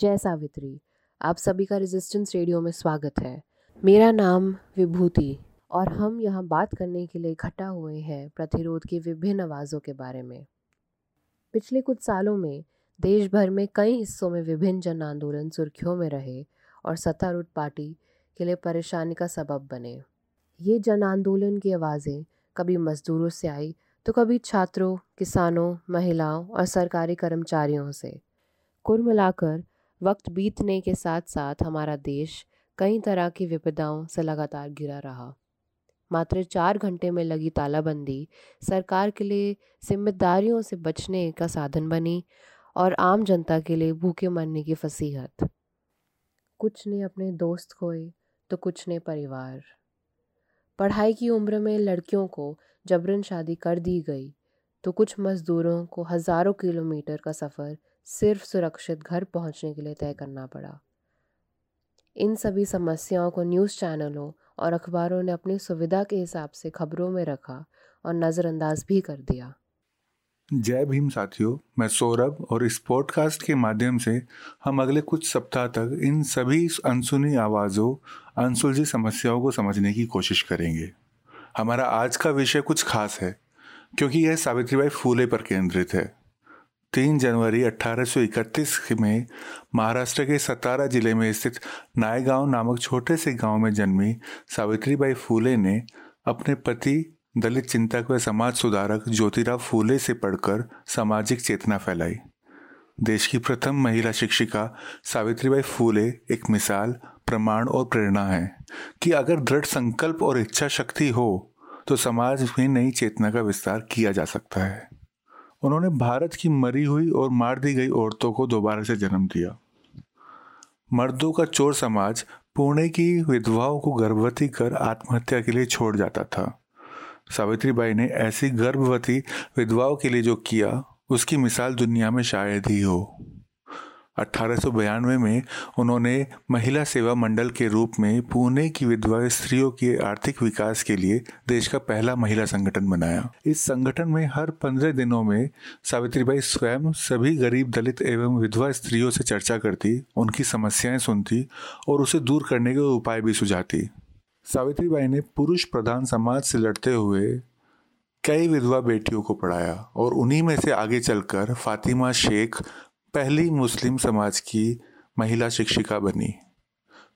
जय सावित्री। आप सभी का रेजिस्टेंस रेडियो में स्वागत है। मेरा नाम विभूति और हम यहाँ बात करने के लिए इकट्ठा हुए हैं प्रतिरोध की विभिन्न आवाज़ों के बारे में। पिछले कुछ सालों में देश भर में कई हिस्सों में विभिन्न जन आंदोलन सुर्खियों में रहे और सत्तारूढ़ पार्टी के लिए परेशानी का सबब बने। ये जन आंदोलन की आवाज़ें कभी मजदूरों से आई तो कभी छात्रों, किसानों, महिलाओं और सरकारी कर्मचारियों से। कुल मिलाकर वक्त बीतने के साथ साथ हमारा देश कई तरह की विपदाओं से लगातार घिरा रहा। मात्र चार घंटे में लगी तालाबंदी सरकार के लिए जिम्मेदारियों से बचने का साधन बनी और आम जनता के लिए भूखे मरने की फसीहत। कुछ ने अपने दोस्त खोए तो कुछ ने परिवार। पढ़ाई की उम्र में लड़कियों को जबरन शादी कर दी गई तो कुछ मज़दूरों को हज़ारों किलोमीटर का सफ़र सिर्फ़ सुरक्षित घर पहुँचने के लिए तय करना पड़ा। इन सभी समस्याओं को न्यूज़ चैनलों और अखबारों ने अपनी सुविधा के हिसाब से खबरों में रखा और नज़रअंदाज भी कर दिया। जय भीम साथियों, मैं सौरभ और इस पॉडकास्ट के माध्यम से हम अगले कुछ सप्ताह तक इन सभी अनसुनी आवाज़ों, अनसुलझी समस्याओं को समझने की कोशिश करेंगे। हमारा आज का विषय कुछ खास है, क्योंकि यह सावित्रीबाई फूले पर केंद्रित है। तीन जनवरी 1831 में महाराष्ट्र के सतारा ज़िले में स्थित नायगांव नामक छोटे से गाँव में जन्मी सावित्रीबाई फूले ने अपने पति, दलित चिंतक व समाज सुधारक ज्योतिराव फूले से पढ़कर सामाजिक चेतना फैलाई। देश की प्रथम महिला शिक्षिका सावित्रीबाई फूले एक मिसाल, प्रमाण और प्रेरणा है कि अगर दृढ़ संकल्प और इच्छा शक्ति हो तो समाज में नई चेतना का विस्तार किया जा सकता है। उन्होंने भारत की मरी हुई और मार दी गई औरतों को दोबारा से जन्म दिया। मर्दों का चोर समाज पुणे की विधवाओं को गर्भवती कर आत्महत्या के लिए छोड़ जाता था। सावित्रीबाई ने ऐसी गर्भवती विधवाओं के लिए जो किया, उसकी मिसाल दुनिया में शायद ही हो। अठारह में उन्होंने महिला सेवा मंडल के रूप में पुणे की विधवा स्त्रियों के आर्थिक विकास के लिए देश का पहला महिला संगठन बनाया। इस संगठन में हर पंद्रह दिनों में सावित्रीबाई स्वयं सभी गरीब दलित एवं विधवा स्त्रियों से चर्चा करती, उनकी समस्याएँ सुनती और उसे दूर करने के उपाय भी सुझाती। सावित्रीबाई ने पुरुष प्रधान समाज से लड़ते हुए कई विधवा बेटियों को पढ़ाया और उन्हीं में से आगे चलकर फातिमा शेख पहली मुस्लिम समाज की महिला शिक्षिका बनी।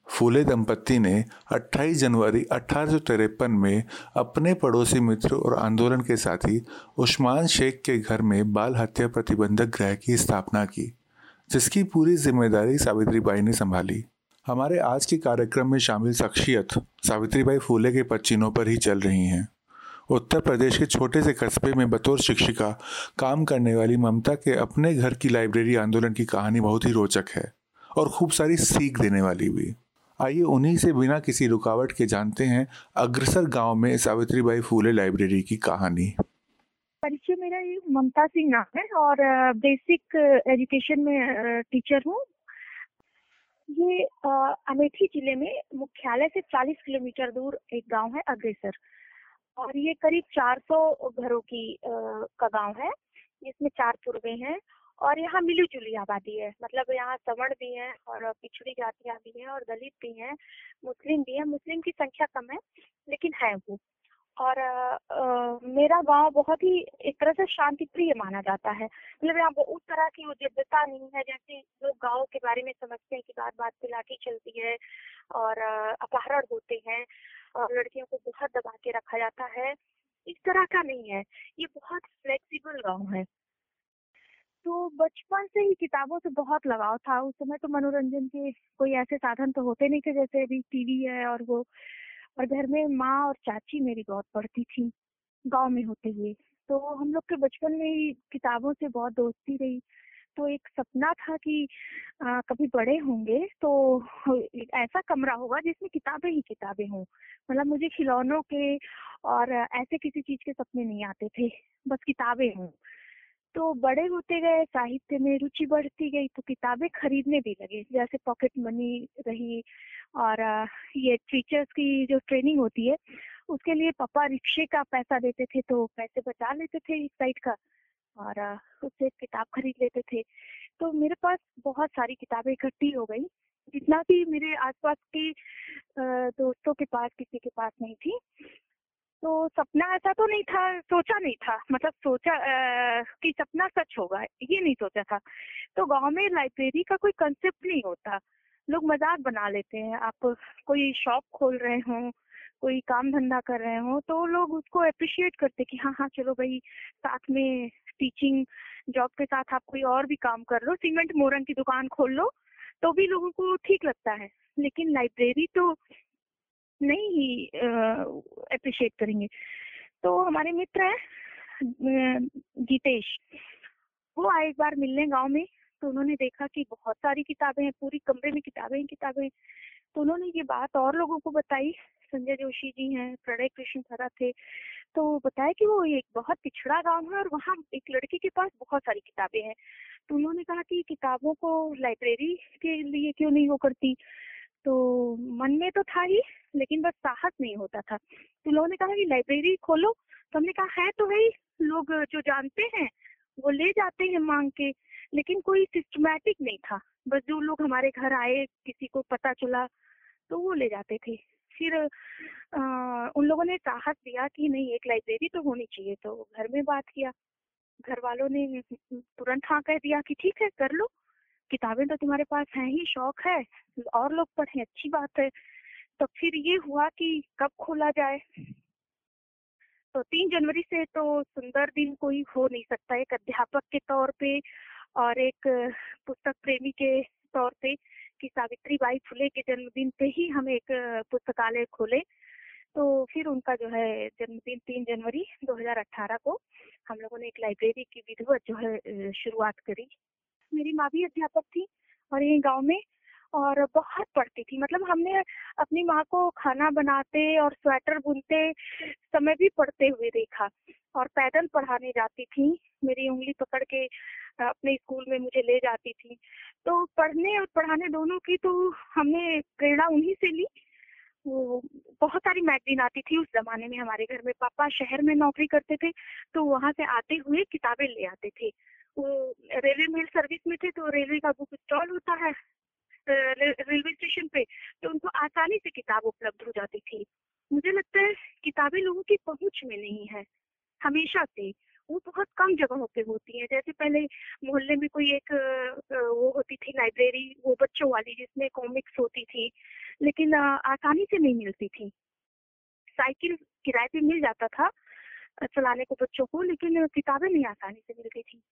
फूले दंपत्ति ने 28 जनवरी अठारह सौ तिरपन में अपने पड़ोसी मित्र और आंदोलन के साथी उस्मान शेख के घर में बाल हत्या प्रतिबंधक गृह की स्थापना की, जिसकी पूरी ज़िम्मेदारी सावित्री बाई ने संभाली। हमारे आज के कार्यक्रम में शामिल शख्सियत सावित्रीबाई फूले के पच्चीनों पर ही चल रही हैं। उत्तर प्रदेश के छोटे से कस्बे में बतौर शिक्षिका, काम करने वाली ममता के अपने घर की लाइब्रेरी आंदोलन की कहानी बहुत ही रोचक है और खूब सारी सीख देने वाली भी आइए उन्हीं से बिना किसी रुकावट के जानते हैं अग्रसर गाँव में सावित्री बाई फूले लाइब्रेरी की कहानी। परिचय मेरा ये ममता सिंह नाम है और बेसिक एजुकेशन में टीचर हूँ। ये अमेठी ज़िले में मुख्यालय से 40 किलोमीटर दूर एक गाँव है अग्रसर। और ये करीब 400 घरों की का गाँव है। इसमें चार पूर्वे हैं और यहाँ मिली जुली आबादी है। मतलब यहाँ सवर्ण भी हैं और पिछड़ी जातियाँ भी हैं और दलित भी हैं, मुस्लिम भी हैं। मुस्लिम की संख्या कम है, लेकिन है वो। और आ, मेरा गाँव बहुत ही एक तरह से शांति प्रिय माना जाता है। मतलब यहाँ उस तरह की उद्यता नहीं है जैसे लोग गाँव के बारे में समझते हैं कि बात बात पे लाठी चलती है और अपहरण होते हैं और लड़कियों को बहुत दबा के रखा जाता है। इस तरह का नहीं है ये बहुत फ्लेक्सिबल गाँव है। तो बचपन से ही किताबों से बहुत लगाव था। उस समय तो मनोरंजन के कोई ऐसे साधन तो होते नहीं थे जैसे अभी टीवी है और वो और घर में माँ और चाची मेरी बहुत पढ़ती थी गाँव में होते हुए। तो हम लोग के बचपन में ही किताबों से बहुत दोस्ती रही। तो एक सपना था कि आ, कभी बड़े होंगे तो ऐसा कमरा होगा जिसमें किताबें ही किताबें हों। मतलब मुझे खिलौनों के और ऐसे किसी चीज़ के सपने नहीं आते थे बस किताबें हों। तो बड़े होते गए, साहित्य में रुचि बढ़ती गई तो किताबें खरीदने भी लगे, जैसे पॉकेट मनी रही और ये टीचर्स की जो ट्रेनिंग होती है, उसके लिए पापा रिक्शे का पैसा देते थे तो पैसे बचा लेते थे इस साइड का और उससे किताब खरीद लेते थे। तो मेरे पास बहुत सारी किताबें इकट्ठी हो गई, जितना भी मेरे आसपास के दोस्तों के पास, किसी के पास नहीं थी। तो सपना ऐसा तो नहीं था सोचा नहीं था। मतलब सोचा आ, कि सपना सच होगा ये नहीं सोचा था। तो गाँव में लाइब्रेरी का कोई कंसेप्ट नहीं होता। लोग मज़ाक बना लेते हैं। आप कोई शॉप खोल रहे हो कोई काम धंधा कर रहे हो तो लोग उसको अप्रिशिएट करते कि हाँ हाँ चलो भाई साथ में टीचिंग जॉब के साथ आप कोई और भी काम कर लो सीमेंट मोरन की दुकान खोल लो तो भी लोगों को ठीक लगता है। लेकिन लाइब्रेरी तो नहीं अप्रिशिएट करेंगे। तो हमारे मित्र है गीतेश। वो आए एक बार मिलने गाँव में तो उन्होंने देखा कि बहुत सारी किताबें हैं, पूरी कमरे में किताबें किताबें। तो उन्होंने ये बात और लोगों को बताई। संजय जोशी जी हैं, प्रणय कृष्ण खरा थे। तो बताया कि वो एक बहुत पिछड़ा गाँव है और वहाँ एक लड़की के पास बहुत सारी किताबें हैं। तो उन्होंने कहा कि किताबों को लाइब्रेरी के लिए क्यों नहीं वो करती? तो मन में तो था ही लेकिन बस साहस नहीं होता था। तो लोगों ने कहा कि लाइब्रेरी खोलो। तो हमने कहा है तो भाई लोग जो जानते हैं वो ले जाते हैं मांग के। लेकिन कोई सिस्टमैटिक नहीं था। बस जो लोग हमारे घर आए किसी को पता चला तो वो ले जाते थे। फिर आ, उन लोगों ने साहस दिया कि नहीं एक लाइब्रेरी तो होनी चाहिए। तो घर में बात किया। घर वालों ने तुरंत हाँ कह दिया कि ठीक है कर लो। किताबें तो तुम्हारे पास हैं ही, शौक है, और लोग पढ़े, अच्छी बात है। तो फिर ये हुआ कि कब खोला जाए? तो तीन जनवरी से तो सुंदर दिन कोई हो नहीं सकता, एक अध्यापक के तौर पे और एक पुस्तक प्रेमी के तौर पे कि सावित्री बाई फुले के जन्मदिन पे ही हम एक पुस्तकालय खोले। तो फिर उनका जो है जन्मदिन तीन जनवरी 2018 को हम लोगों ने एक लाइब्रेरी की विधिवत जो है शुरुआत करी। मेरी माँ भी अध्यापक थी और यही गाँव में और बहुत पढ़ती थी। मतलब हमने अपनी माँ को खाना बनाते और स्वेटर बुनते समय भी पढ़ते हुए देखा और पैदल पढ़ाने जाती थी। मेरी उंगली पकड़ के अपने स्कूल में मुझे ले जाती थी। तो पढ़ने और पढ़ाने दोनों की तो हमने प्रेरणा उन्हीं से ली। वो बहुत सारी मैगजीन आती थी उस जमाने में हमारे घर में। पापा शहर में नौकरी करते थे तो वहाँ से आते हुए किताबें ले आते थे। वो रेलवे मेल सर्विस में थे तो रेलवे का बुक स्टॉल होता है रेलवे स्टेशन पे तो उनको आसानी से किताब उपलब्ध हो जाती थी। मुझे लगता है किताबें लोगों की पहुँच में नहीं है, हमेशा से। वो बहुत कम जगहों पे होती है, जैसे पहले मोहल्ले में कोई एक वो होती थी लाइब्रेरी, वो बच्चों वाली जिसमें कॉमिक्स होती थी, लेकिन आसानी से नहीं मिलती थी। साइकिल किराए पे मिल जाता था चलाने को बच्चों को, लेकिन किताबें नहीं आसानी से मिलती थी।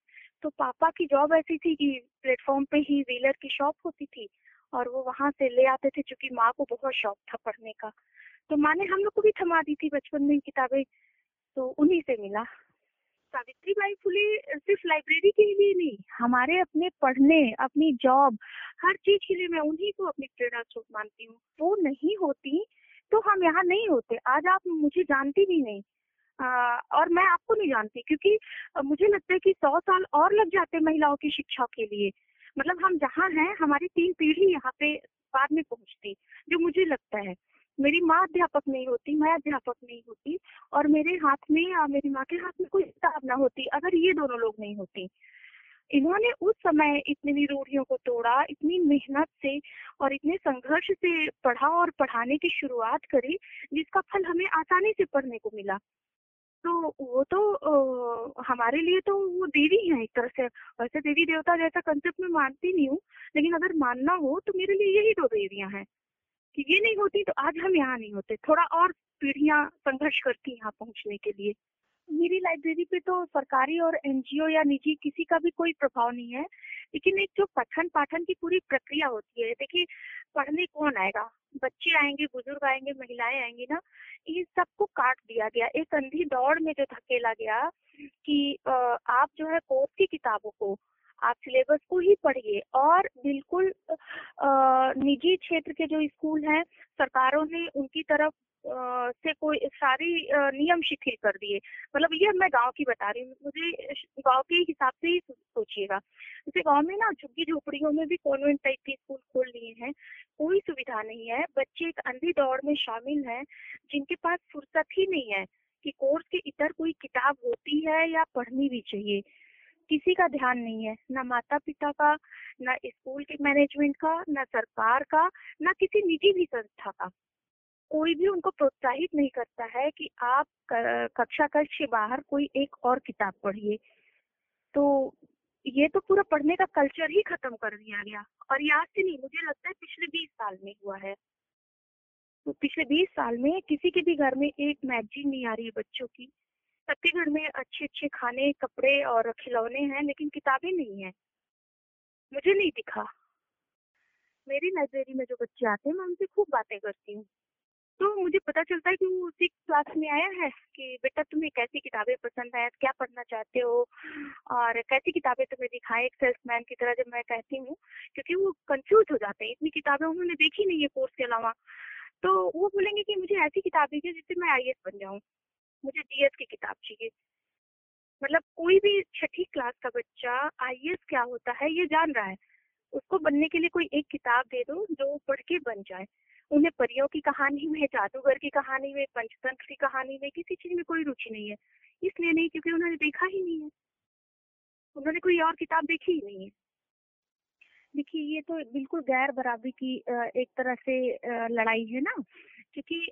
तो पापा की जॉब ऐसी थी कि प्लेटफॉर्म पे ही व्हीलर की शॉप होती थी और वो वहाँ से ले आते थे क्योंकि माँ को बहुत शौक था पढ़ने का। तो माँ ने हम लोग को भी थमा दी थी बचपन में किताबें तो उन्हीं से मिला। सावित्री बाई फुले सिर्फ़ लाइब्रेरी के लिए नहीं, हमारे अपने पढ़ने, अपनी जॉब हर चीज़ के लिए मैं उन्हीं को अपनी प्रेरणा स्रोत मानती हूँ। वो नहीं होती तो हम यहाँ नहीं होते। आज आप मुझे जानती भी नहीं। और मैं आपको नहीं जानती, क्योंकि मुझे लगता है कि सौ साल और लग जाते महिलाओं की शिक्षा के लिए। मतलब हम जहाँ हैं, हमारी तीन पीढ़ी यहाँ पे बाद में पहुँचती, जो मुझे लगता है। मेरी माँ अध्यापक नहीं होती, मैं अध्यापक नहीं होती, और मेरे हाथ में या मेरी माँ के हाथ में कोई किताब ना होती, अगर ये दोनों लोग नहीं होती। इन्होंने उस समय इतनी रूढ़ियों को तोड़ा, इतनी मेहनत से और इतने संघर्ष से पढ़ा और पढ़ाने की शुरुआत करी, जिसका फल हमें आसानी से पढ़ने को मिला। तो वो तो आ, हमारे लिए तो वो देवी है एक तरह से। वैसे देवी देवता जैसा कंसेप्ट में मानती नहीं हूँ लेकिन अगर मानना हो तो मेरे लिए यही दो देवियाँ हैं। कि ये नहीं होती तो आज हम यहाँ नहीं होते। थोड़ा और पीढ़ियाँ संघर्ष करती यहाँ पहुँचने के लिए। मेरी लाइब्रेरी पे तो सरकारी और एनजीओ या निजी किसी का भी कोई प्रभाव नहीं है। लेकिन एक जो पठन पाठन की पूरी प्रक्रिया होती है, देखिए, पढ़ने कौन आएगा? बच्चे आएँगे, बुज़ुर्ग आएँगे, महिलाएँ आएँगी ना, ये सबको काट दिया गया। एक अंधी दौड़ में जो धकेला गया कि आप जो है कोर्स की किताबों को, आप सिलेबस को ही पढ़िए और बिल्कुल निजी क्षेत्र के जो स्कूल हैं, सरकारों ने उनकी तरफ़ से कोई सारी नियम शिथिल कर दिए। मतलब ये मैं गाँव की बता रही हूँ। मुझे गाँव के हिसाब से ही सोचिएगा। जैसे गाँव में ना झुग्गी झोपड़ियों में भी कॉन्वेंट टाइप के स्कूल खोल लिए हैं। कोई सुविधा नहीं है। बच्चे एक अंधी दौड़ में शामिल हैं, जिनके पास फुर्सत ही नहीं है कि कोर्स के इतर कोई किताब होती है या पढ़नी भी चाहिए। किसी का ध्यान नहीं है। ना माता पिता का, ना स्कूल के मैनेजमेंट का, ना सरकार का, ना किसी निजी भी संस्था का। कोई भी उनको प्रोत्साहित नहीं करता है कि आप कक्षा कक्ष से बाहर कोई एक और किताब पढ़िए। तो ये तो पूरा पढ़ने का कल्चर ही खत्म कर दिया गया। और याद से नहीं, मुझे लगता है पिछले बीस साल में हुआ है। तो पिछले बीस साल में किसी के भी घर में एक मैगजीन नहीं आ रही है बच्चों की। सबके घर में अच्छे अच्छे खाने, कपड़े और खिलौने हैं, लेकिन किताबें नहीं है। मुझे नहीं दिखा। मेरी लाइब्रेरी में जो बच्चे आते हैं, मैं उनसे खूब बातें करती हूँ। तो मुझे पता चलता है कि वो सिक्स क्लास में आया है कि बेटा तुम्हें कैसी किताबें पसंद है, क्या पढ़ना चाहते हो? और कैसी किताबें तुम्हें दिखाएँ एक सेल्समैन की तरह जब मैं कहती हूँ? क्योंकि वो कंफ्यूज हो जाते हैं। इतनी किताबें उन्होंने देखी नहीं है कोर्स के अलावा। तो वो बोलेंगे कि मुझे ऐसी किताब दीजिए जिससे मैं आई बन जाऊँ। मुझे डीएस की किताब चाहिए। मतलब कोई भी छठी क्लास का बच्चा आईएएस क्या होता है ये जान रहा है। उसको बनने के लिए कोई एक किताब दे दो जो पढ़ के बन जाए। उन्हें परियों की कहानी में, जादूगर की कहानी में, पंचतंत्र की कहानी में किसी चीज़ में कोई रुचि नहीं है। इसलिए नहीं, क्योंकि उन्होंने देखा ही नहीं है। उन्होंने कोई और किताब देखी ही नहीं है। देखिए, ये तो बिल्कुल गैर बराबरी की एक तरह से लड़ाई है ना? क्योंकि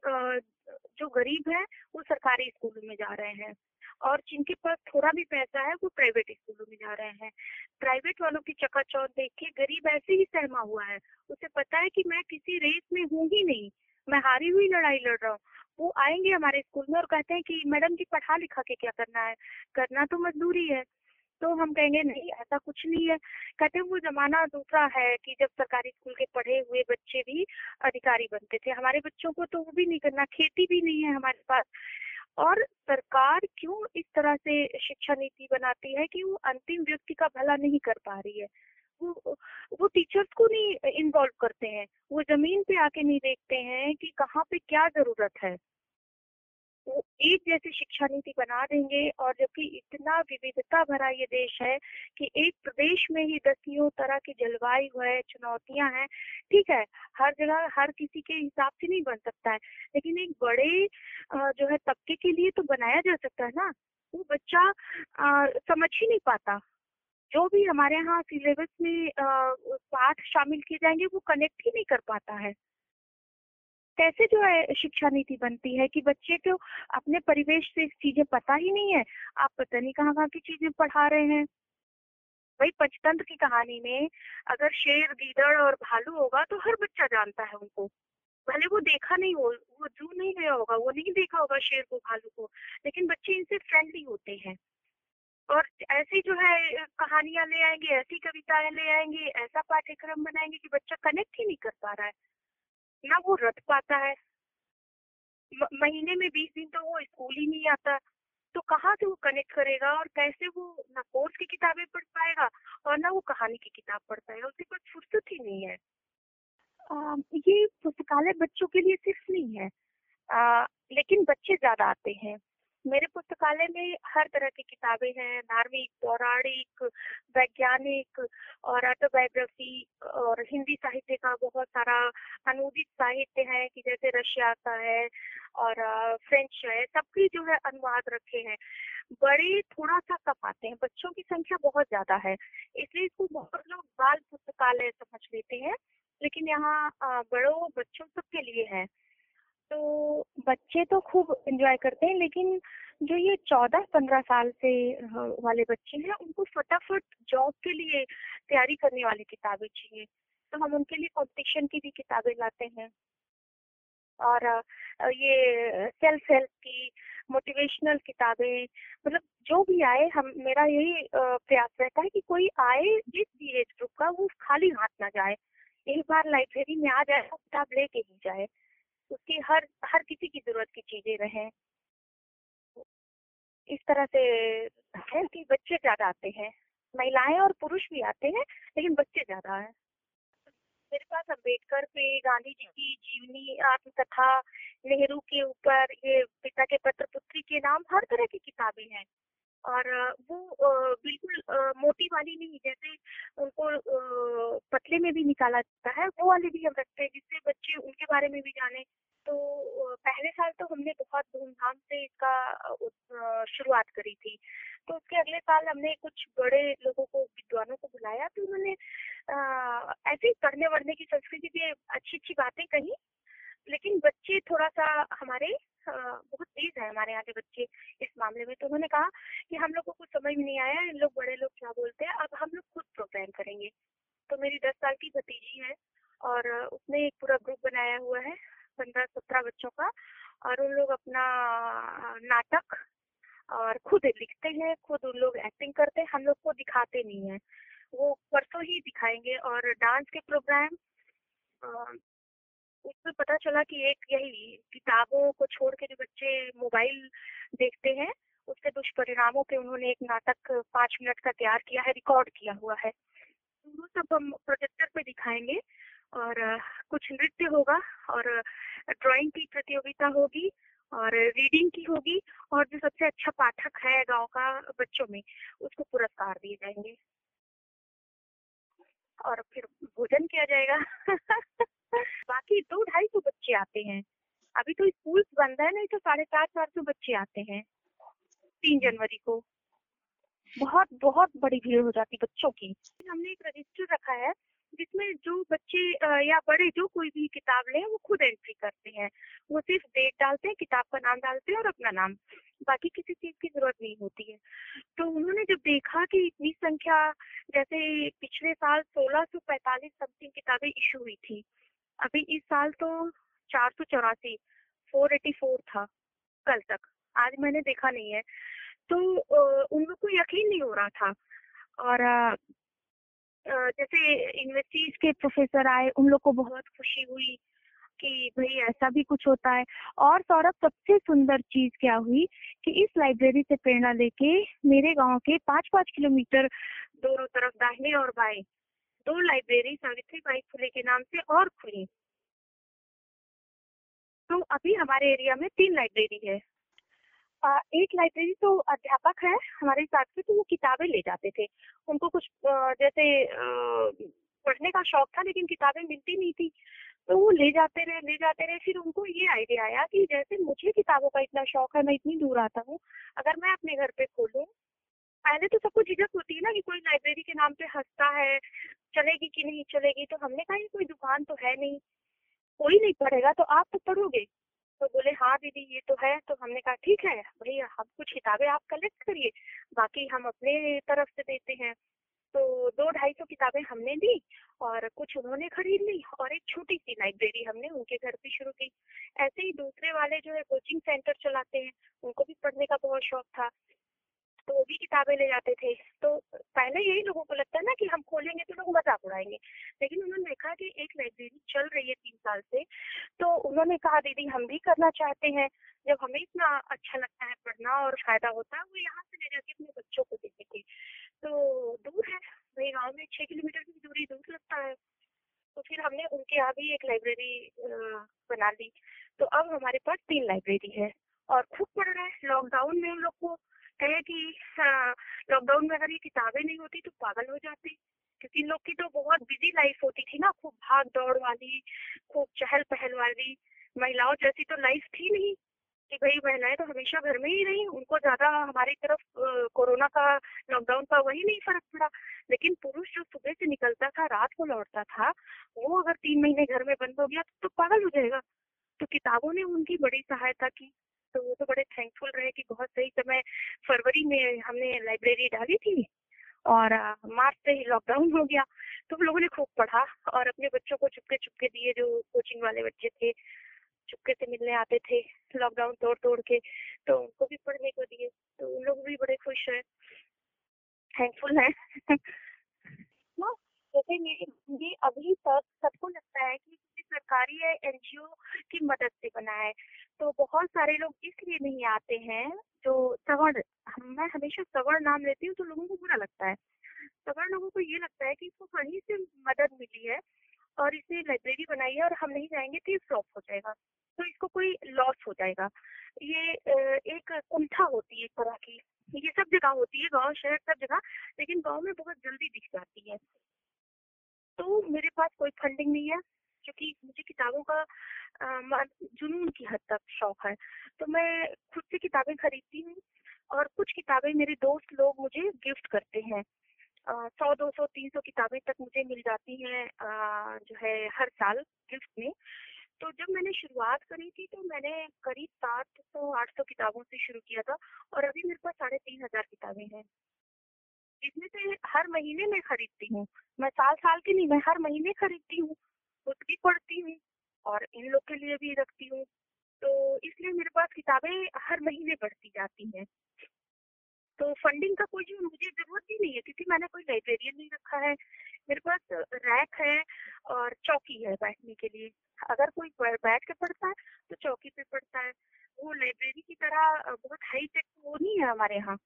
जो गरीब है, वो सरकारी स्कूलों में जा रहे हैं। और जिनके पास थोड़ा भी पैसा है, वो प्राइवेट स्कूलों में जा रहे हैं। प्राइवेट वालों की चकाचौंध देख के गरीब ऐसे ही सहमा हुआ है। उसे पता है कि मैं किसी रेस में हूँ ही नहीं। मैं हारी हुई लड़ाई लड़ रहा हूँ। वो आएँगे हमारे स्कूल में और कहते हैं कि, मैडम जी पढ़ा लिखा के क्या करना है? करना तो मजदूरी है। तो हम कहेंगे, नहीं, ऐसा कुछ नहीं है। कहते वो जमाना दूसरा है कि जब सरकारी स्कूल के पढ़े हुए बच्चे भी अधिकारी बनते थे। हमारे बच्चों को तो वो भी नहीं करना, खेती भी नहीं है हमारे पास। और सरकार क्यों इस तरह से शिक्षा नीति बनाती है कि वो अंतिम व्यक्ति का भला नहीं कर पा रही है? वो वो टीचर्स को नहीं इन्वॉल्व करते हैं। वो ज़मीन पे आके नहीं देखते हैं कि कहाँ पे क्या ज़रूरत है। वो एक जैसी शिक्षा नीति बना देंगे और जबकि इतना विविधता भरा ये देश है कि एक प्रदेश में ही दसियों तरह की जलवायु है, चुनौतियाँ हैं। ठीक है, हर जगह हर किसी के हिसाब से नहीं बन सकता है, लेकिन एक बड़े जो है तबके के लिए तो बनाया जा सकता है ना? वो बच्चा समझ ही नहीं पाता। जो भी हमारे यहाँ सिलेबस में पाठ शामिल किए जाएँगे वो कनेक्ट ही नहीं कर पाता है। कैसे जो है शिक्षा नीति बनती है कि बच्चे को अपने परिवेश से चीज़ें पता ही नहीं है? आप पता नहीं कहाँ कहाँ की चीज़ें पढ़ा रहे हैं। वही पंचतंत्र की कहानी में अगर शेर, गीदड़ और भालू होगा तो हर बच्चा जानता है उनको। भले वो देखा नहीं हो, वो जू नहीं गया होगा, वो नहीं देखा होगा शेर को, भालू को, लेकिन बच्चे इनसे फ्रेंडली होते हैं। और ऐसी जो है कहानियाँ ले आएँगे, ऐसी कविताएँ ले आएँगे, ऐसा पाठ्यक्रम बनाएँगे कि बच्चा कनेक्ट ही नहीं कर पा रहा है। ना वो रट पाता है। महीने में बीस दिन तो वो स्कूल ही नहीं आता। तो कहाँ से वो कनेक्ट करेगा और कैसे वो ना कोर्स की किताबें पढ़ पाएगा और ना वो कहानी की किताब पढ़ पाएगा उसे कोई फुर्सत ही नहीं है। आ, ये पुस्तकालय बच्चों के लिए सिर्फ़ नहीं है। आ, लेकिन बच्चे ज़्यादा आते हैं। मेरे पुस्तकालय में हर तरह की किताबें हैं धार्मिक पौराणिक, वैज्ञानिक और ऑटोबायोग्राफी और हिंदी साहित्य का बहुत सारा अनुदित साहित्य है कि जैसे रशिया का है और फ्रेंच है, सबकी जो है अनुवाद रखे हैं। बड़े थोड़ा सा कम आते हैं, बच्चों की संख्या बहुत ज़्यादा है, इसलिए इसको बहुत लोग बाल पुस्तकालय समझ लेते हैं, लेकिन यहाँ बड़ों, बच्चों सबके लिए है। तो बच्चे तो खूब एंजॉय करते हैं, लेकिन जो ये चौदह पंद्रह साल से वाले बच्चे हैं, उनको फटाफट जॉब के लिए तैयारी करने वाली किताबें चाहिए। तो हम उनके लिए कॉम्पिटिशन की भी किताबें लाते हैं। और ये सेल्फ हेल्प की मोटिवेशनल किताबें मतलब जो भी आए, हम, मेरा यही प्रयास रहता है कि कोई आए, जिस भी एज ग्रुप का, वो खाली हाथ ना जाए। एक बार लाइब्रेरी में आ जाए किताब लेके ही जाए। उसकी हर हर किसी की ज़रूरत की चीज़ें रहें। इस तरह से है कि बच्चे ज़्यादा आते हैं। महिलाएँ और पुरुष भी आते हैं, लेकिन बच्चे ज़्यादा हैं। मेरे पास अंबेडकर पे, गांधी जी की जीवनी, आत्मकथा, नेहरू के ऊपर, ये पिता के पत्र, पुत्री के नाम, हर तरह की किताबें हैं। और वो बिल्कुल मोटी वाली नहीं, जैसे उनको पतले में भी निकाला जाता है, वो वाली भी हम रखते हैं, जिससे बच्चे उनके बारे में भी जाने। तो पहले साल तो हमने बहुत धूमधाम से इसका शुरुआत करी थी। तो उसके अगले साल हमने कुछ बड़े लोगों को, विद्वानों को बुलाया तो उन्होंने ऐसे पढ़ने वढ़ने की संस्कृति भी अच्छी अच्छी बातें कही लेकिन बच्चे थोड़ा सा हमारे बहुत तेज है हमारे यहाँ के बच्चे इस मामले में। तो उन्होंने कहा कि हम लोग को कुछ समझ नहीं आया, इन लोग बड़े लोग क्या बोलते हैं, अब हम लोग खुद प्रोग्राम करेंगे। तो मेरी दस साल की भतीजी है और उसने एक पूरा ग्रुप बनाया हुआ है पंद्रह सत्रह बच्चों का, और उन लोग अपना नाटक और खुद लिखते हैं, खुद उन लोग एक्टिंग करते हैं, हम लोग को दिखाते नहीं है। वो परसों ही दिखाएँगे और डांस के प्रोग्राम उसमें पता चला कि एक यही किताबों को छोड़ के जो बच्चे मोबाइल देखते हैं, उसके दुष्परिणामों पे उन्होंने एक नाटक, पाँच मिनट का तैयार किया है, रिकॉर्ड किया हुआ है। वो सब हम प्रोजेक्टर पे दिखाएँगे और, कुछ नृत्य होगा और ड्राइंग की प्रतियोगिता होगी और रीडिंग की होगी और जो सबसे अच्छा पाठक है गाँव का बच्चों में, उसको पुरस्कार दिए जाएँगे। और फिर भोजन किया जाएगा। बाकी दो ढाई सौ बच्चे आते हैं। अभी तो स्कूल बंद है नहीं तो साढ़े चार चार सौ बच्चे आते हैं तीन जनवरी को। बहुत बहुत बड़ी भीड़ हो जाती बच्चों की। हमने एक रजिस्टर रखा है जिसमें जो बच्चे या बड़े जो कोई भी किताब लें, वो खुद एंट्री करते हैं। वो सिर्फ़ डेट डालते हैं, किताब का नाम डालते हैं और अपना नाम। बाकी किसी चीज़ की ज़रूरत नहीं होती है। तो उन्होंने जब देखा कि इतनी संख्या, जैसे पिछले साल सोलह सौ पैतालीस समथिंग किताबें इशू हुई थी, अभी इस साल तो चार सौ चौरासी फोर एटी फोर था, कल तक। आज मैंने देखा नहीं है। तो उन लोग को यकीन नहीं हो रहा था। और जैसे यूनिवर्सिटीज के प्रोफेसर आए, उन लोग को बहुत खुशी हुई कि भाई ऐसा भी कुछ होता है। और सौरभ, सबसे सुंदर चीज़ क्या हुई कि इस लाइब्रेरी से प्रेरणा लेके मेरे गाँव के पाँच पाँच किलोमीटर दोनों तरफ़ दाहिने और बाएँ दो लाइब्रेरी सावित्री बाई फुले के नाम से और खुली। तो अभी हमारे एरिया में तीन लाइब्रेरी है। एक लाइब्रेरी तो अध्यापक है हमारे साथ से तो वो किताबें ले जाते थे। उनको कुछ जैसे पढ़ने का शौक था, लेकिन किताबें मिलती नहीं थी। तो वो ले जाते रहे, ले जाते रहे। फिर उनको ये आइडिया आया कि जैसे मुझे किताबों का इतना शौक है, मैं इतनी दूर आता हूँ, अगर मैं अपने घर पे खोलूँ। पहले तो सबको झिझक होती है ना कि कोई लाइब्रेरी के नाम पे हंसता है, चलेगी कि नहीं चलेगी तो हमने कहा कोई दुकान तो है नहीं, कोई नहीं पढ़ेगा तो आप तो पढ़ोगे। तो बोले हाँ दीदी, ये तो है। तो हमने कहा, ठीक है, भैया, हम कुछ किताबें आप कलेक्ट करिए, बाकी हम अपने तरफ़ से देते हैं। तो दो ढाई सौ किताबें हमने दी और कुछ उन्होंने खरीद ली और एक छोटी सी लाइब्रेरी हमने उनके घर पे शुरू की। ऐसे ही दूसरे वाले जो है कोचिंग सेंटर चलाते हैं, उनको भी पढ़ने का बहुत शौक था। तो वो भी किताबें ले जाते थे। तो पहले यही लोगों को लगता है ना कि हम खोलेंगे तो लोग मज़ाक उड़ाएँगे। लेकिन उन्होंने देखा कि एक लाइब्रेरी चल रही है तीन साल से तो उन्होंने कहा, दीदी, हम भी करना चाहते हैं। जब हमें इतना अच्छा लगता है पढ़ना और फ़ायदा होता है, वो यहाँ से ले जाके अपने बच्चों को देते थे। तो दूर है, वही गाँव में छह किलोमीटर की दूरी दूर लगता है। तो फिर हमने उनके यहाँ भी एक लाइब्रेरी बना ली। तो अब हमारे पास तीन लाइब्रेरी है और खूब पढ़ रहा है। लॉकडाउन में उन लोग को है कि लॉकडाउन में अगर ये किताबें नहीं होती तो पागल हो जाते। क्योंकि इन लोग की तो बहुत बिज़ी लाइफ होती थी ना, खूब भाग दौड़ वाली, खूब चहल पहल वाली। महिलाओं जैसी तो लाइफ थी नहीं कि भाई महिलाएँ तो हमेशा घर में ही रही। उनको ज़्यादा हमारी तरफ़ कोरोना का लॉकडाउन का वही नहीं फ़र्क पड़ा। लेकिन पुरुष जो सुबह से निकलता था, रात को लौटता था, वो अगर तीन महीने घर में बंद हो गया तो पागल हो जाएगा। तो किताबों ने उनकी बड़ी सहायता की। तो वो तो बड़े थैंकफुल रहे कि बहुत सही समय फरवरी में हमने लाइब्रेरी डाली थी और मार्च से ही लॉकडाउन हो गया। तो हम लोगों ने खूब पढ़ा और अपने बच्चों को चुपके चुपके दिए जो कोचिंग वाले बच्चे थे चुपके से मिलने आते थे लॉकडाउन तोड़ तोड़ के तो उनको भी पढ़ने को दिए। तो उन लोग भी बड़े खुश है थैंकफुल है। हाँ, जैसे मेरी अभी तक सबको लगता है कि सरकारी एनजीओ की मदद से बना है। तो बहुत सारे लोग इसलिए नहीं आते हैं, जो सवर्ण मैं हमेशा सवर्ण नाम लेती हूँ तो लोगों को बुरा लगता है। सवर्ण लोगों को ये लगता है कि इसको कहीं से मदद मिली है और इसे लाइब्रेरी बनाई है और हम नहीं जाएँगे तो ये फ्लॉप हो जाएगा तो इसको कोई लॉस हो जाएगा। ये एक कुंठा होती है एक तरह की, ये सब जगह होती है, गाँव, शहर सब जगह, लेकिन गाँव में बहुत जल्दी दिख जाती है। तो मेरे पास कोई फंडिंग नहीं है क्योंकि मुझे किताबों का जुनून की हद तक शौक है। तो मैं खुद से किताबें खरीदती हूँ और कुछ किताबें मेरे दोस्त लोग मुझे गिफ्ट करते हैं। सौ, दो सौ, तीन सौ किताबें तक मुझे मिल जाती हैं जो है हर साल गिफ्ट में। तो जब मैंने शुरुआत करी थी तो मैंने करीब सात सौ, आठ सौ किताबों से शुरू किया था और अभी मेरे पास साढ़े तीन हज़ार किताबें हैं। इसमें से हर महीने में खरीदती हूँ। मैं साल साल की नहीं मैं हर महीने खरीदती हूँ। खुद भी पढ़ती हूँ और इन लोग के लिए भी रखती हूँ। तो इसलिए मेरे पास किताबें हर महीने बढ़ती जाती हैं। तो फंडिंग का कोई मुझे ज़रूरत ही नहीं है क्योंकि मैंने कोई लाइब्रेरियन नहीं रखा है। मेरे पास रैक है और चौकी है बैठने के लिए। अगर कोई बैठ के पढ़ता है तो चौकी पे पढ़ता है। वो लाइब्रेरी की तरह बहुत हाई टेक वो नहीं है हमारे यहाँ।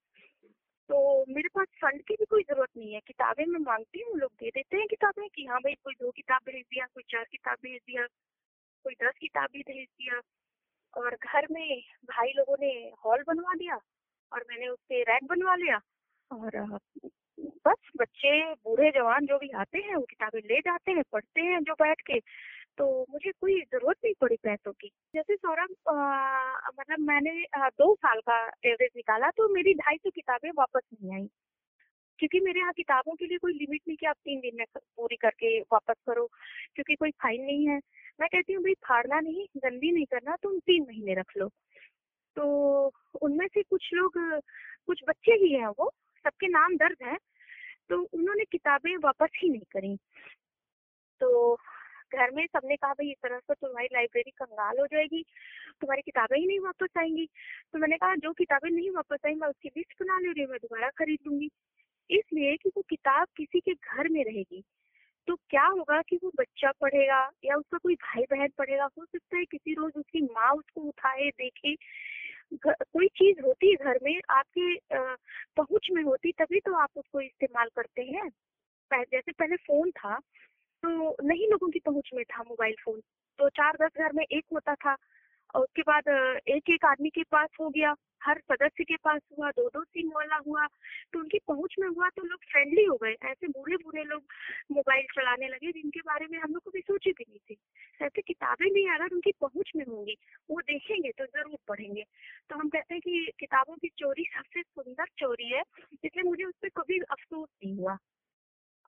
तो मेरे पास फंड की भी कोई ज़रूरत नहीं है। किताबें मैं मांगती हूँ, लोग दे देते हैं किताबें कि हाँ भाई कोई दो किताब भेज दिया, कोई चार किताब भेज दिया, कोई दस किताब भी भेज दिया। और घर में भाई लोगों ने हॉल बनवा दिया और मैंने उससे रैक बनवा लिया। और, बस बच्चे, बूढ़े जवान जो भी आते हैं, वो किताबें ले जाते हैं, पढ़ते हैं जो बैठ के। तो मुझे कोई ज़रूरत नहीं पड़ी पैसों की। जैसे सौरभ मतलब मैंने आ, दो साल का एवरेज निकाला तो मेरी ढाई सौ किताबें वापस नहीं आई। क्योंकि मेरे यहाँ किताबों के लिए कोई लिमिट नहीं कि आप तीन दिन में पूरी करके वापस करो क्योंकि कोई फाइन नहीं है। मैं कहती हूँ भाई फाड़ना नहीं गंदी नहीं करना तुम तीन महीने रख लो। तो उनमें से कुछ लोग कुछ बच्चे ही हैं वो सबके नाम दर्ज हैं तो उन्होंने किताबें वापस ही नहीं करी। तो घर में सबने कहा, भाई इस तरह से तुम्हारी लाइब्रेरी कंगाल हो जाएगी। तुम्हारी किताबें ही नहीं वापस आएँगी। तो मैंने कहा, जो किताबें नहीं वापस आई, मैं उसकी लिस्ट बना ले रही हूँ, मैं दोबारा खरीद लूँगी। इसलिए कि वो किताब किसी के घर में रहेगी। तो क्या होगा कि वो बच्चा पढ़ेगा या उसका कोई भाई बहन पढ़ेगा? हो सकता है किसी रोज उसकी माँ उसको उठाए, देखे। कोई चीज़ होती है घर में, आपके पहुँच में होती, तभी तो आप उसको इस्तेमाल करते हैं। जैसे पहले फ़ोन था तो नहीं लोगों की पहुँच में था मोबाइल फ़ोन तो चार दस घर में एक होता था। और उसके बाद एक एक आदमी के पास हो गया। हर सदस्य के पास हुआ दो दो सिम वाला हुआ। तो उनकी पहुँच में हुआ तो लोग फ्रेंडली हो गए। ऐसे बूढ़े बूढ़े लोग मोबाइल चलाने लगे, जिनके बारे में हम लोग कभी सोचे भी नहीं थे। ऐसे किताबें भी अगर उनकी पहुँच में होंगी, वो देखेंगे तो ज़रूर पढ़ेंगे। तो हम कहते हैं कि किताबों की चोरी सबसे सुंदर चोरी है, इसलिए मुझे उस पर कभी अफसोस नहीं हुआ।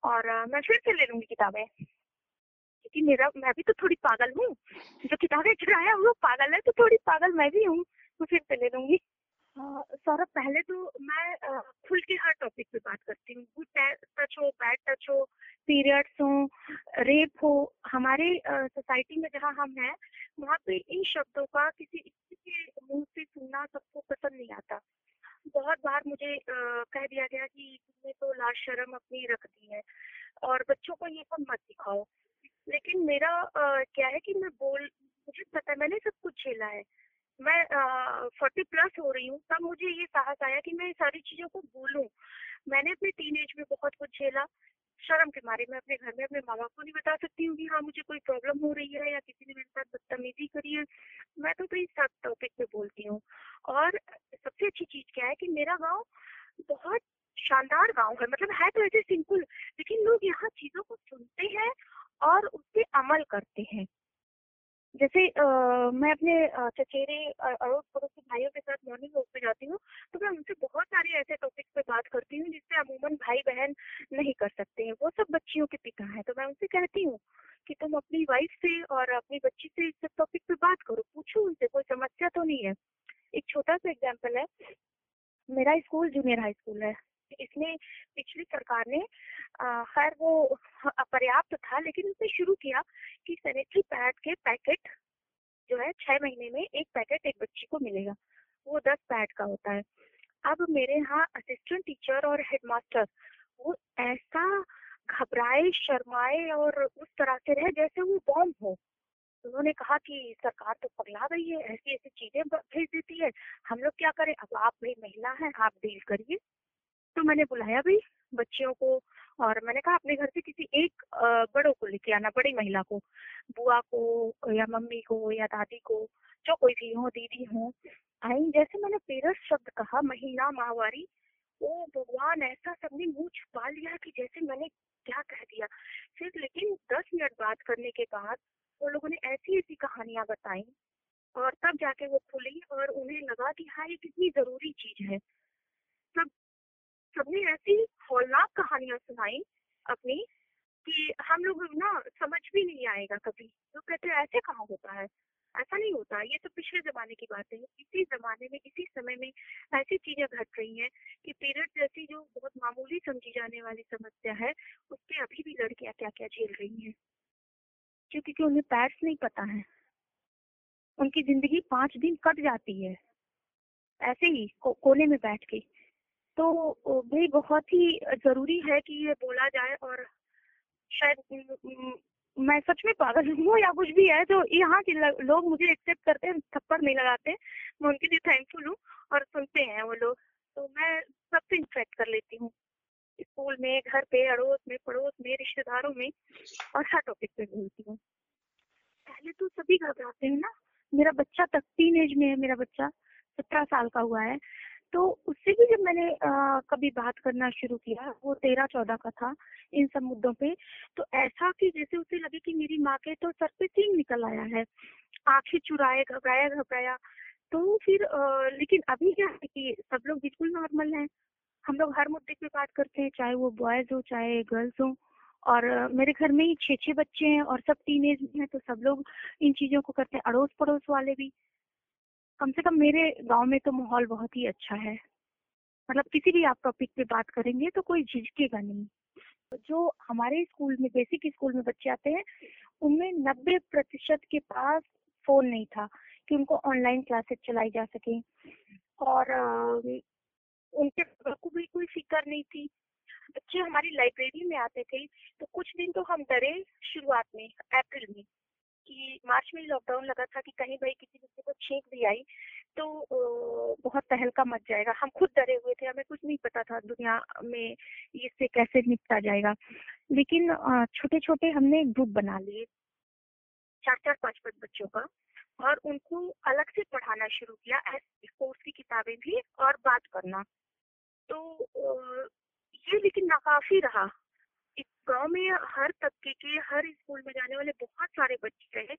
और मैं फिर से ले लूँगी किताबें। क्योंकि मेरा, मैं भी तो थोड़ी पागल हूँ। जो किताबें चुराया वो पागल है तो थोड़ी पागल मैं भी हूँ मैं फिर से ले लूँगी। सौरभ, पहले तो मैं खुल के हर टॉपिक पे बात करती हूँ। गुड टच हो बैड टच हो पीरियड्स हो रेप हो, हमारे सोसाइटी में जहाँ हम हैं, वहाँ पे इन शब्दों का किसी के मुँह से सुनना सबको पसंद नहीं आता। बहुत बार मुझे आ, कह दिया गया कि तुमने तो लाज शर्म अपनी रख दी है और बच्चों को ये सब मत दिखाओ लेकिन मेरा आ, क्या है कि मैं बोल मुझे पता है मैंने सब कुछ झेला है। मैं फोर्टी प्लस हो रही हूँ तब मुझे ये साहस आया कि मैं सारी चीज़ों को बोलूँ मैंने अपने टीन एज में बहुत कुछ झेला शर्म के मारे मैं अपने घर में अपने माँ बाप को नहीं बता सकती हूँ कि हाँ मुझे कोई प्रॉब्लम हो रही है या किसी ने मेरे साथ बदतमीजी करी है। मैं तो इस सब टॉपिक पे बोलती हूँ। और सबसे अच्छी चीज़ क्या है कि मेरा गाँव बहुत शानदार गाँव है। मतलब है तो ऐसे सिंपल लेकिन लोग यहाँ चीज़ों को सुनते हैं और उस पर अमल करते हैं। जैसे आ, मैं अपने चचेरे अड़ोस पड़ोसी भाइयों के साथ मॉर्निंग वॉक पे जाती हूँ तो मैं उनसे बहुत सारे ऐसे टॉपिक पे बात करती हूँ जिससे अमूमन भाई बहन नहीं कर सकते हैं। वो सब बच्चियों के पिता है तो मैं उनसे कहती हूँ कि तुम अपनी वाइफ से और अपनी बच्ची से इस सब टॉपिक पे बात करो पूछो उनसे कोई समस्या तो नहीं है। एक छोटा सा एग्ज़ाम्पल है मेरा स्कूल जूनियर हाई स्कूल है इसमें पिछली सरकार ने खैर वो अपर्याप्त था, लेकिन उसने शुरू किया कि सैनिटरी पैड के पैकेट जो है, छह महीने में एक पैकेट एक बच्ची को मिलेगा। वो दस पैड का होता है। अब मेरे यहाँ असिस्टेंट टीचर और हेडमास्टर वो ऐसा घबराए, शर्माए और उस तरह से रहे जैसे वो बॉम्ब हो। उन्होंने कहा कि सरकार तो पगला गई है, ऐसी ऐसी चीज़ें भेज देती है। हम लोग क्या करें? अब आप भाई महिला हैं, आप डील करिए। तो मैंने बुलाया भाई बच्चियों को और मैंने कहा, अपने घर से किसी एक बड़ों को लेके आना, बड़ी महिला को, बुआ को या मम्मी को या दादी को, जो कोई भी हो, दीदी हो, आई। जैसे मैंने पेरस शब्द कहा महीना माहवारी, ओ भगवान, ऐसा सबने मुँह छुपा लिया कि जैसे मैंने क्या कह दिया। फिर लेकिन दस मिनट बात करने के बाद वो लोगों ने ऐसी ऐसी कहानियाँ बताई और तब जाके वो खुली और उन्हें लगा कि हाँ ये कितनी ज़रूरी चीज़ है। सबने ऐसी हौलनाक कहानियाँ सुनाई अपनी कि हम लोग ना समझ भी नहीं आएगा कभी। तो कहते ऐसे कहाँ होता है? ऐसा नहीं होता। ये तो पिछले जमाने की बात है। इसी जमाने में इसी समय में ऐसी चीज़ें घट रही हैं कि पीरियड जैसी जो बहुत मामूली समझी जाने वाली समस्या है उसके अभी भी लड़कियाँ क्या क्या झेल रही हैं? क्योंकि उन्हें पैर्स नहीं पता है। उनकी ज़िंदगी पाँच दिन कट जाती है। ऐसे ही को, कोने में बैठ के। तो भाई बहुत ही ज़रूरी है कि ये बोला जाए और शायद मैं सच में पागल हूँ या कुछ भी है तो यहाँ के लोग मुझे एक्सेप्ट करते हैं, थप्पड़ नहीं लगाते। मैं उनके लिए थैंकफुल हूँ और सुनते हैं वो लोग। तो मैं सबसे इंटरेक्ट कर लेती हूँ। स्कूल में, घर पे, अड़ोस में, पड़ोस में, रिश्तेदारों में और हर टॉपिक पे बोलती हूँ। पहले तो सभी घबराते हैं ना। मेरा बच्चा तक टीन एज में है, मेरा बच्चा सत्रह साल का हुआ है। तो उससे भी जब मैंने आ, कभी बात करना शुरू किया वो तेरह चौदह का था इन सब मुद्दों पे तो ऐसा कि जैसे उसे लगे कि मेरी माँ के तो सर पे तीन निकल आया है आँखें चुराए घबराया घबराया तो फिर आ, लेकिन अभी क्या है कि सब लोग बिल्कुल नॉर्मल हैं। हम लोग हर मुद्दे पे बात करते हैं चाहे वो बॉयज़ हो चाहे गर्ल्स हो और मेरे घर में ही छह छह बच्चे हैं और सब टीन एज में हैं तो सब लोग इन चीज़ों को करते हैं अड़ोस पड़ोस वाले भी। कम से कम मेरे गाँव में तो माहौल बहुत ही अच्छा है। मतलब किसी भी आप टॉपिक पे बात करेंगे तो कोई झिझकेगा नहीं। जो हमारे स्कूल में बेसिक स्कूल में बच्चे आते हैं, उनमें नब्बे प्रतिशत के पास फ़ोन नहीं था कि उनको ऑनलाइन क्लासेस चलाई जा सके। और उनके को भी कोई फ़िक्र नहीं थी। बच्चे हमारी लाइब्रेरी में आते थे तो कुछ दिन तो हम डरे शुरुआत में अप्रैल में। कि मार्च में लॉकडाउन लगा था कि कहीं भाई किसी बच्चे को छींक भी आई तो बहुत तहलका मच जाएगा। हम खुद डरे हुए थे, हमें कुछ नहीं पता था दुनिया में इससे कैसे निपटा जाएगा। लेकिन छोटे छोटे हमने ग्रुप बना लिए चार चार पाँच पाँच बच्चों का, और उनको अलग से पढ़ाना शुरू किया कोर्स की किताबें भी और बात करना। तो ये लेकिन नाकाफी रहा। गाँव में हर तबके के हर स्कूल में जाने वाले बहुत सारे बच्चे हैं।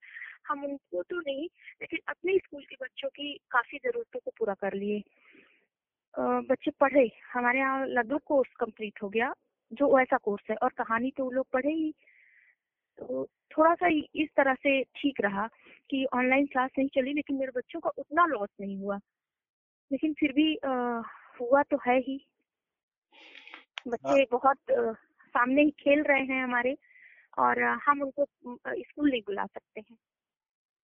हम उनको तो नहीं लेकिन अपने स्कूल के बच्चों की काफ़ी जरूरतों को पूरा कर लिए। बच्चे पढ़े हमारे यहाँ लगभग कोर्स कंप्लीट हो गया जो ऐसा कोर्स है और कहानी तो वो लोग पढ़े ही। तो थोड़ा सा इस तरह से ठीक रहा कि ऑनलाइन क्लास नहीं चली लेकिन मेरे बच्चों का उतना लॉस नहीं हुआ। लेकिन फिर भी आ, हुआ तो है ही। बच्चे हाँ। बहुत सामने ही खेल रहे हैं हमारे और हम उनको स्कूल नहीं बुला सकते हैं।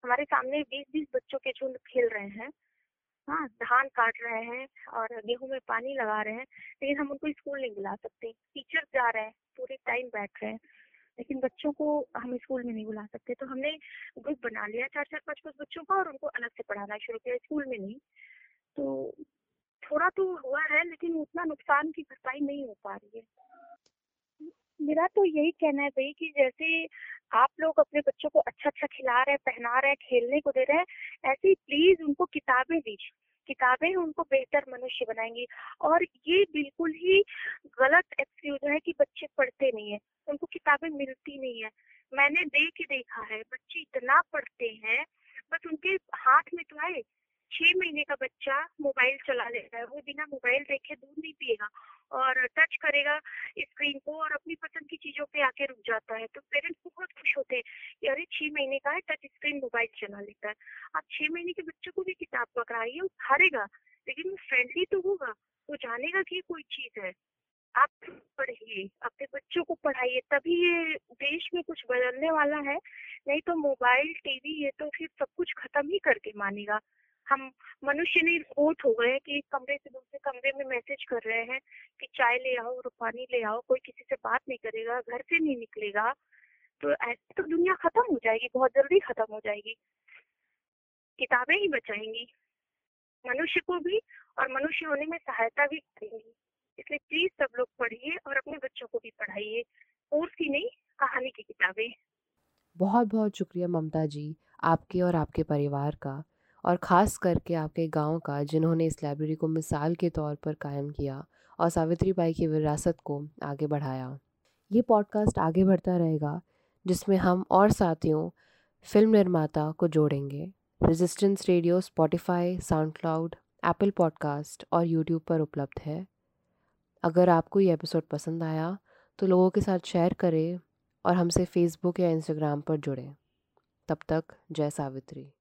हमारे सामने बीस बीस बच्चों के झुंड खेल रहे हैं। हाँ धान काट रहे हैं और गेहूँ में पानी लगा रहे हैं, लेकिन हम उनको स्कूल नहीं बुला सकते। टीचर जा रहे हैं, पूरे टाइम बैठ रहे हैं, लेकिन बच्चों को हम स्कूल में नहीं बुला सकते। तो हमने ग्रुप बना लिया चार चार पाँच पाँच बच्चों का और उनको अलग से पढ़ाना शुरू किया स्कूल में नहीं। तो थोड़ा तो हुआ है, लेकिन उतना नुकसान की भरपाई नहीं हो पा रही है। मेरा तो यही कहना है भाई कि जैसे आप लोग अपने बच्चों को अच्छा अच्छा खिला रहे हैं, पहना रहे हैं, खेलने को दे रहे हैं, ऐसे ही प्लीज़ उनको किताबें दीजिए। किताबें उनको बेहतर मनुष्य बनाएँगी। और ये बिल्कुल ही गलत एक्सक्यूज है कि बच्चे पढ़ते नहीं है। उनको किताबें मिलती नहीं है। मैंने देख ही देखा है, बच्चे इतना पढ़ते हैं, बस उनके हाथ में तो आए छह महीने का बच्चा मोबाइल चला लेता है। वो बिना मोबाइल देखे दूध नहीं पिएगा और टच करेगा स्क्रीन को और अपनी पसंद की चीज़ों पे आके रुक जाता है। तो पेरेंट्स बहुत खुश होते हैं कि अरे, छह महीने का है टच स्क्रीन मोबाइल चला लेता है। आप छह महीने के बच्चों को भी किताब पकड़ाइए, वो हारेगा, लेकिन वो फ्रेंडली तो होगा, वो जानेगा कि कोई चीज़ है। आप पढ़िए, अपने बच्चों को पढ़ाइए, तभी ये देश में कुछ बदलने वाला है। नहीं तो मोबाइल, टीवी, ये तो फिर सब कुछ खत्म ही करके मानेगा। हम मनुष्य नहीं रोबोट हो गए कि एक कमरे से दूसरे कमरे में मैसेज कर रहे हैं कि चाय ले आओ और पानी ले आओ, कोई किसी से बात नहीं करेगा, घर से नहीं निकलेगा। तो ऐसे तो दुनिया खत्म हो जाएगी, बहुत जल्दी खत्म हो जाएगी। किताबें ही बचाएँगी। मनुष्य को भी और मनुष्य होने में सहायता भी करेंगी। इसलिए प्लीज़ सब लोग पढ़िए और अपने बच्चों को भी पढ़ाइए। कोर्स की नहीं, कहानी की किताबें। बहुत बहुत शुक्रिया ममता जी, आपके और आपके परिवार का। और ख़ास करके आपके गाँव का, जिन्होंने इस लाइब्रेरी को मिसाल के तौर पर कायम किया और सावित्री बाई की विरासत को आगे बढ़ाया। ये पॉडकास्ट आगे बढ़ता रहेगा, जिसमें हम और साथियों, फ़िल्म निर्माता को जोड़ेंगे। Resistance radio Spotify SoundCloud Apple podcast और यूट्यूब पर उपलब्ध है। अगर आपको ये एपिसोड पसंद आया तो लोगों के साथ शेयर करें और हमसे फेसबुक या इंस्टाग्राम पर जुड़ें। तब तक जय सावित्री।